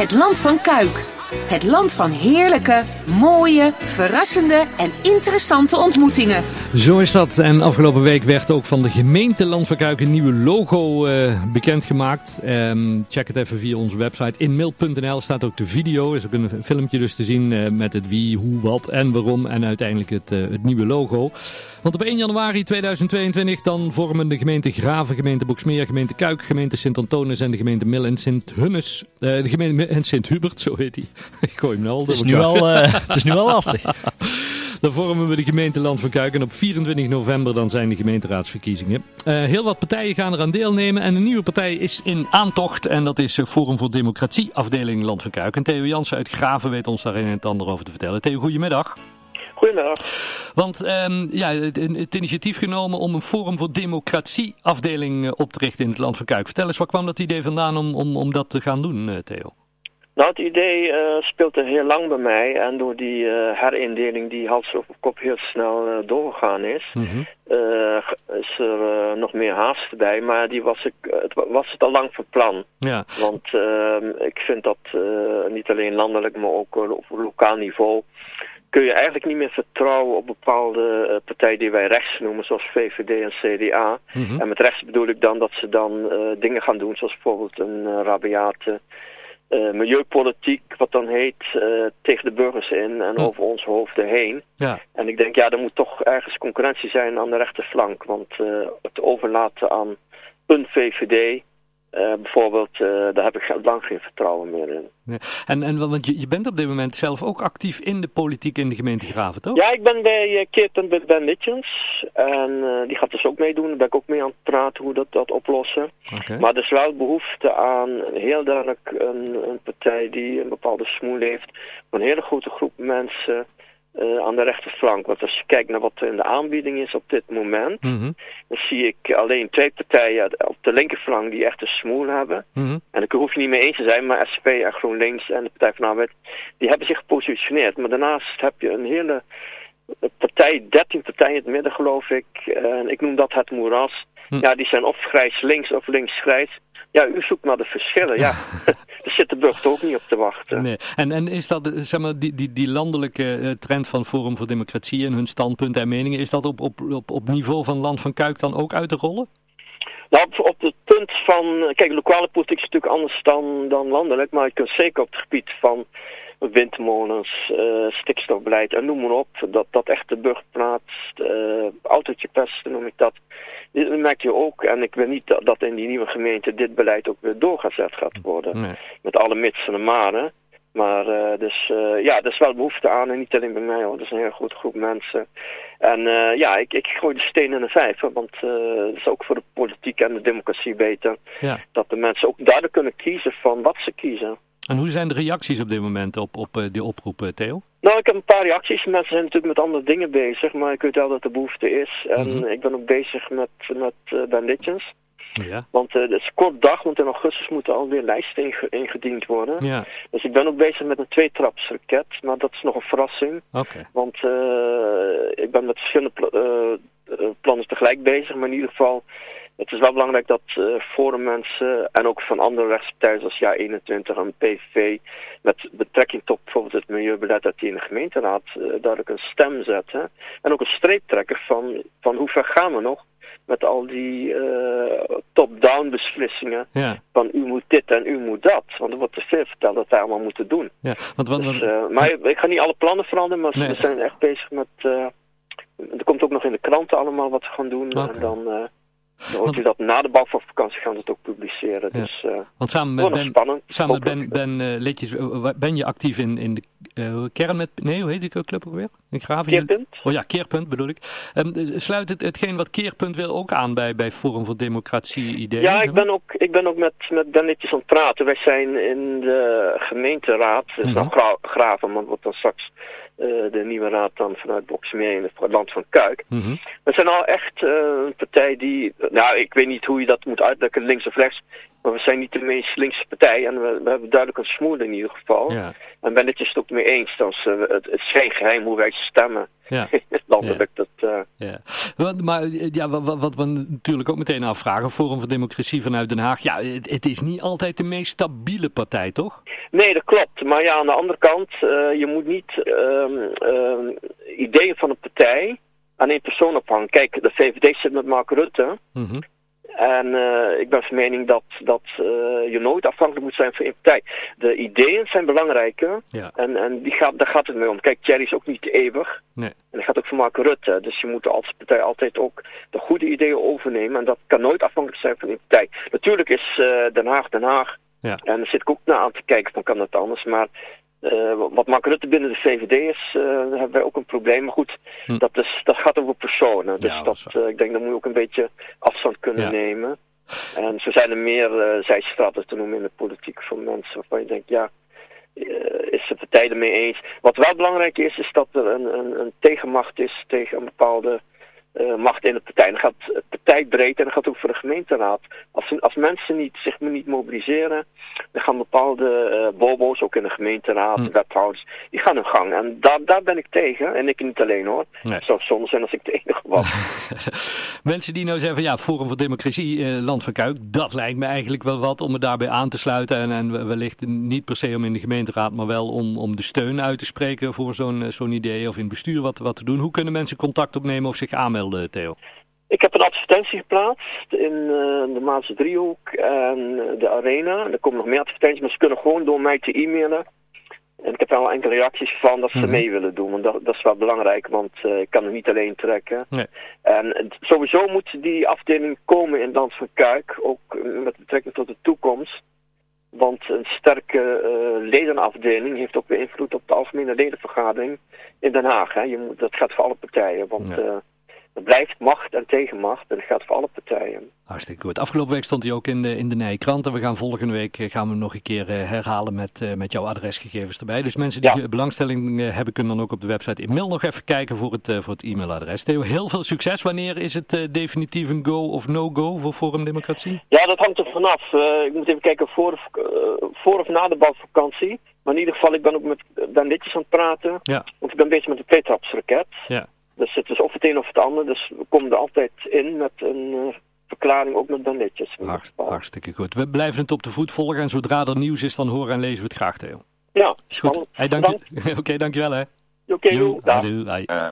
Het land van Kuik. Het land van heerlijke, mooie, verrassende en interessante ontmoetingen. Zo is dat. En afgelopen week werd ook van de gemeente Land van Kuik een nieuwe logo uh, bekendgemaakt. Um, check het even via onze website. Inmail.nl staat ook de video. is ook een filmpje dus te zien uh, met het wie, hoe, wat en waarom. En uiteindelijk het, uh, het nieuwe logo. Want op 1 januari 2022 dan vormen de gemeente Graven, gemeente Boksmeer, gemeente Kuik, gemeente Sint-Antonis en de gemeente Mil en Sint-Hunnes. de gemeente en Sint-Hubert, zo heet hij. Ik gooi hem al. Het is, nu wel, het is nu wel lastig. Dan vormen we de gemeente Land van Kuik. En op 24 november dan zijn de gemeenteraadsverkiezingen. Uh, heel wat partijen gaan eraan deelnemen. En een nieuwe partij is in aantocht. En dat is Forum voor Democratie, afdeling Land van Kuik. En Theo Jansen uit Graven weet ons daar een en het ander over te vertellen. Theo, goedemiddag. Goedemiddag. Want um, ja, het, het, initiatief genomen om een Forum voor Democratie afdeling op te richten in het Land van Kuik. Vertel eens, waar kwam dat idee vandaan om, om, om dat te gaan doen, Theo? Nou, het idee uh, speelde heel lang bij mij en door die uh, herindeling die hals over kop heel snel uh, doorgegaan is, mm -hmm. is er nog meer haast bij, maar die was, ik, het, was het al lang van plan. Ja. Want ehm, ik vind dat niet alleen landelijk, maar ook op lokaal niveau kun je eigenlijk niet meer vertrouwen op bepaalde partijen die wij rechts noemen, zoals VVD en CDA. Mm -hmm. En met rechts bedoel ik dan dat ze dan dingen gaan doen, zoals bijvoorbeeld een rabiate uh, milieupolitiek, wat dan heet, tegen de burgers in en over ons hoofden heen. Ja. En ik denk, ja, er moet toch ergens concurrentie zijn aan de rechterflank. Want het overlaten aan een VVD, uh, bijvoorbeeld, uh, daar heb ik lang geen vertrouwen meer in. Ja. En, en want je, je bent op dit moment zelf ook actief in de politiek in de gemeente Graven, toch? Ja, ik ben bij uh, Keerten bij Ben Litjens. En die gaat dus ook meedoen. Daar ben ik ook mee aan het praten hoe dat, dat oplossen. Okay. Maar er is wel behoefte aan heel duidelijk een, een partij die een bepaalde smoel heeft. Een hele grote groep mensen uh, aan de rechterflank. Want als je kijkt naar wat er in de aanbieding is op dit moment, mm -hmm. dan zie ik alleen twee partijen op de linkerflank die echt een smoel hebben. Mm -hmm. En daar hoef je niet mee eens te zijn, maar SP en GroenLinks en de Partij van de Arbeid, die hebben zich gepositioneerd. Maar daarnaast heb je een hele partij, 13 partijen in het midden geloof ik, en ik noem dat het moeras. Hm. Ja, die zijn of grijs links of links grijs. Ja, u zoekt naar de verschillen, ja. Zit de burger ook niet op te wachten. Nee. En, en is dat, zeg maar, die, die, die landelijke uh, trend van Forum voor Democratie en hun standpunten en meningen, is dat op, op, op, op niveau van Land van Kuik dan ook uit te rollen? Nou, op, op het punt van, kijk, lokale politiek is natuurlijk anders dan, dan landelijk, maar je kunt zeker op het gebied van windmolens, uh, stikstofbeleid en noem maar op, dat, dat echt de burger plaatst, uh, autootje pesten noem ik dat. Dit merk je ook, en ik wil niet dat, dat in die nieuwe gemeente dit beleid ook weer doorgezet gaat worden. Nee. Met alle mits en maren. Maar uh, dus uh, ja, er is wel behoefte aan en niet alleen bij mij hoor. Dat is een hele grote groep mensen. En uh, ja, ik, ik gooi de steen in de vijver, want het is ook voor de politiek en de democratie beter. Ja. Dat de mensen ook duidelijk kunnen kiezen van wat ze kiezen. En hoe zijn de reacties op dit moment op, op die oproep, Theo? Nou, ik heb een paar reacties. Mensen zijn natuurlijk met andere dingen bezig, maar ik weet wel dat er behoefte is. En Mhm. ik ben ook bezig met, met uh, banditjes. Ja. Want uh, het is kort dag, want in augustus moeten alweer lijsten inge ingediend worden. Ja. Dus ik ben ook bezig met een tweetrapsraket, maar dat is nog een verrassing. Oké. Want uh, ik ben met verschillende pl plannen tegelijk bezig, maar in ieder geval... Het is wel belangrijk dat uh, forummensen en ook van andere rechtspartijen zoals JA21 en PVV met betrekking tot bijvoorbeeld het milieubeleid dat die in de gemeenteraad uh, duidelijk een stem zetten. En ook een streeptrekker van, van hoe ver gaan we nog met al die uh, top-down beslissingen ja. van u moet dit en u moet dat. Want er wordt te veel verteld dat wij allemaal moeten doen. Ja, want, want, dus, maar ik ga niet alle plannen veranderen, maar Nee. we zijn echt bezig met... Er komt ook nog in de kranten allemaal wat we gaan doen. En dan, dan hoort Want- u dat na de bouwvakantie gaan we het ook publiceren. Ja. Dus uh, want samen met Ben, spannend. samen met Ben, ben uh, ben je actief in, in de uh, kern met... Nee, hoe heet die club ook weer? In Graven? Keerpunt? Oh ja, Keerpunt bedoel ik. Um, sluit het, hetgeen wat Keerpunt wil ook aan bij, bij Forum voor Democratie ideeën? Ja, ik ben ook, ik ben ook met, met Ben netjes aan het praten. Wij zijn in de gemeenteraad, dat is Mhm. nou gra graven, het wordt dan straks de nieuwe raad dan vanuit Boksmeer in het land van Kuik. Mhm. We zijn al echt uh, een partij die, nou ik weet niet hoe je dat moet uitdrukken, links of rechts. Maar we zijn niet de meest linkse partij en we, we hebben duidelijk een smoel in ieder geval. Ja. En ben het je het ook mee eens. Uh, het, het is geen geheim hoe wij stemmen. Ja. Landelijk. Ja. Dat, uh... ja. Maar ja, wat, wat we natuurlijk ook meteen afvragen, Forum voor Democratie vanuit Den Haag, ja, het, het, is niet altijd de meest stabiele partij, toch? Nee, dat klopt. Maar ja, aan de andere kant, uh, je moet niet uh, ideeën van een partij aan één persoon ophangen. Kijk, de VVD zit met Mark Rutte. Mm -hmm. En uh, ik ben van mening dat, dat uh, je nooit afhankelijk moet zijn van één partij. De ideeën zijn belangrijker. Ja. En, en die gaat, daar gaat het mee om. Kijk, Thierry is ook niet eeuwig. Nee. En dat gaat ook voor Mark Rutte. Dus je moet als partij altijd ook de goede ideeën overnemen. En dat kan nooit afhankelijk zijn van één partij. Natuurlijk is Den Haag Den Haag. Ja. En daar zit ik ook naar aan te kijken van kan dat anders. Maar uh, wat Mark Rutte binnen de VVD is, uh, hebben wij ook een probleem. Maar goed, hm. dat, is, dat gaat over personen. Dus ja, dat, dat uh, ik denk dat moet je ook een beetje afstand kunnen ja. nemen. En zo zijn er meer zijstraten te noemen in de politiek van mensen waarvan je denkt, ja, is de partij ermee eens. Wat wel belangrijk is, is dat er een, een, een tegenmacht is tegen een bepaalde uh, macht in de partij. Dat gaat partijbreed en dat gaat ook voor de gemeenteraad. Als, als mensen niet, zich niet mobiliseren, dan gaan bepaalde uh, bobo's, ook in de gemeenteraad, Hm. wethouders, die gaan hun gang. En daar, daar ben ik tegen. En ik niet alleen hoor. Nee. Het zou zonde zijn als ik de enige was. mensen die nou zeggen van ja, Forum voor Democratie, eh, Land van Kuik, dat lijkt me eigenlijk wel wat om me daarbij aan te sluiten. En, en wellicht niet per se om in de gemeenteraad, maar wel om, om de steun uit te spreken voor zo'n zo'n idee of in het bestuur wat, wat te doen. Hoe kunnen mensen contact opnemen of zich aanmelden, Theo? Ik heb een advertentie geplaatst in uh, de Maatse Driehoek en de Arena. Er komen nog meer advertenties, maar ze kunnen gewoon door mij te e-mailen. En ik heb al enkele reacties van dat ze Mhm. mee willen doen. Want dat, dat is wel belangrijk, want uh, ik kan er niet alleen trekken. Nee. En het- sowieso moet die afdeling komen in Dans van Kuik, ook met betrekking tot de toekomst. Want een sterke uh, ledenafdeling heeft ook weer invloed op de algemene ledenvergadering in Den Haag. Hè. Je moet, dat gaat voor alle partijen, want Ja. Er blijft macht en tegenmacht en dat gaat voor alle partijen. Hartstikke goed. Afgelopen week stond hij ook in de, in de Nijkrant. En we gaan volgende week eh, gaan we hem nog een keer eh, herhalen met, eh, met jouw adresgegevens erbij. Dus mensen die Ja. belangstelling hebben, kunnen dan ook op de website in mail nog even kijken voor het, voor het e-mailadres. Theo, heel veel succes. Wanneer is het definitief een go of no-go voor Forum Democratie? Ja, dat hangt er vanaf. Uh, ik moet even kijken voor, of- uh, voor of na de badvakantie. Maar in ieder geval, ik ben ook met Litjes aan het praten. Ja. Want ik ben bezig met de tweetrapsraket. Ja. Dus het is of het een of het ander. Dus we komen er altijd in met een uh, verklaring, ook met Ben Litjes. in ieder Hart- geval. hartstikke goed. We blijven het op de voet volgen. En zodra er nieuws is, dan horen en lezen we het graag, Theo. Ja, Is goed. spannend. Hey, dank je. Oké, dankjewel hè. Oké, Joe,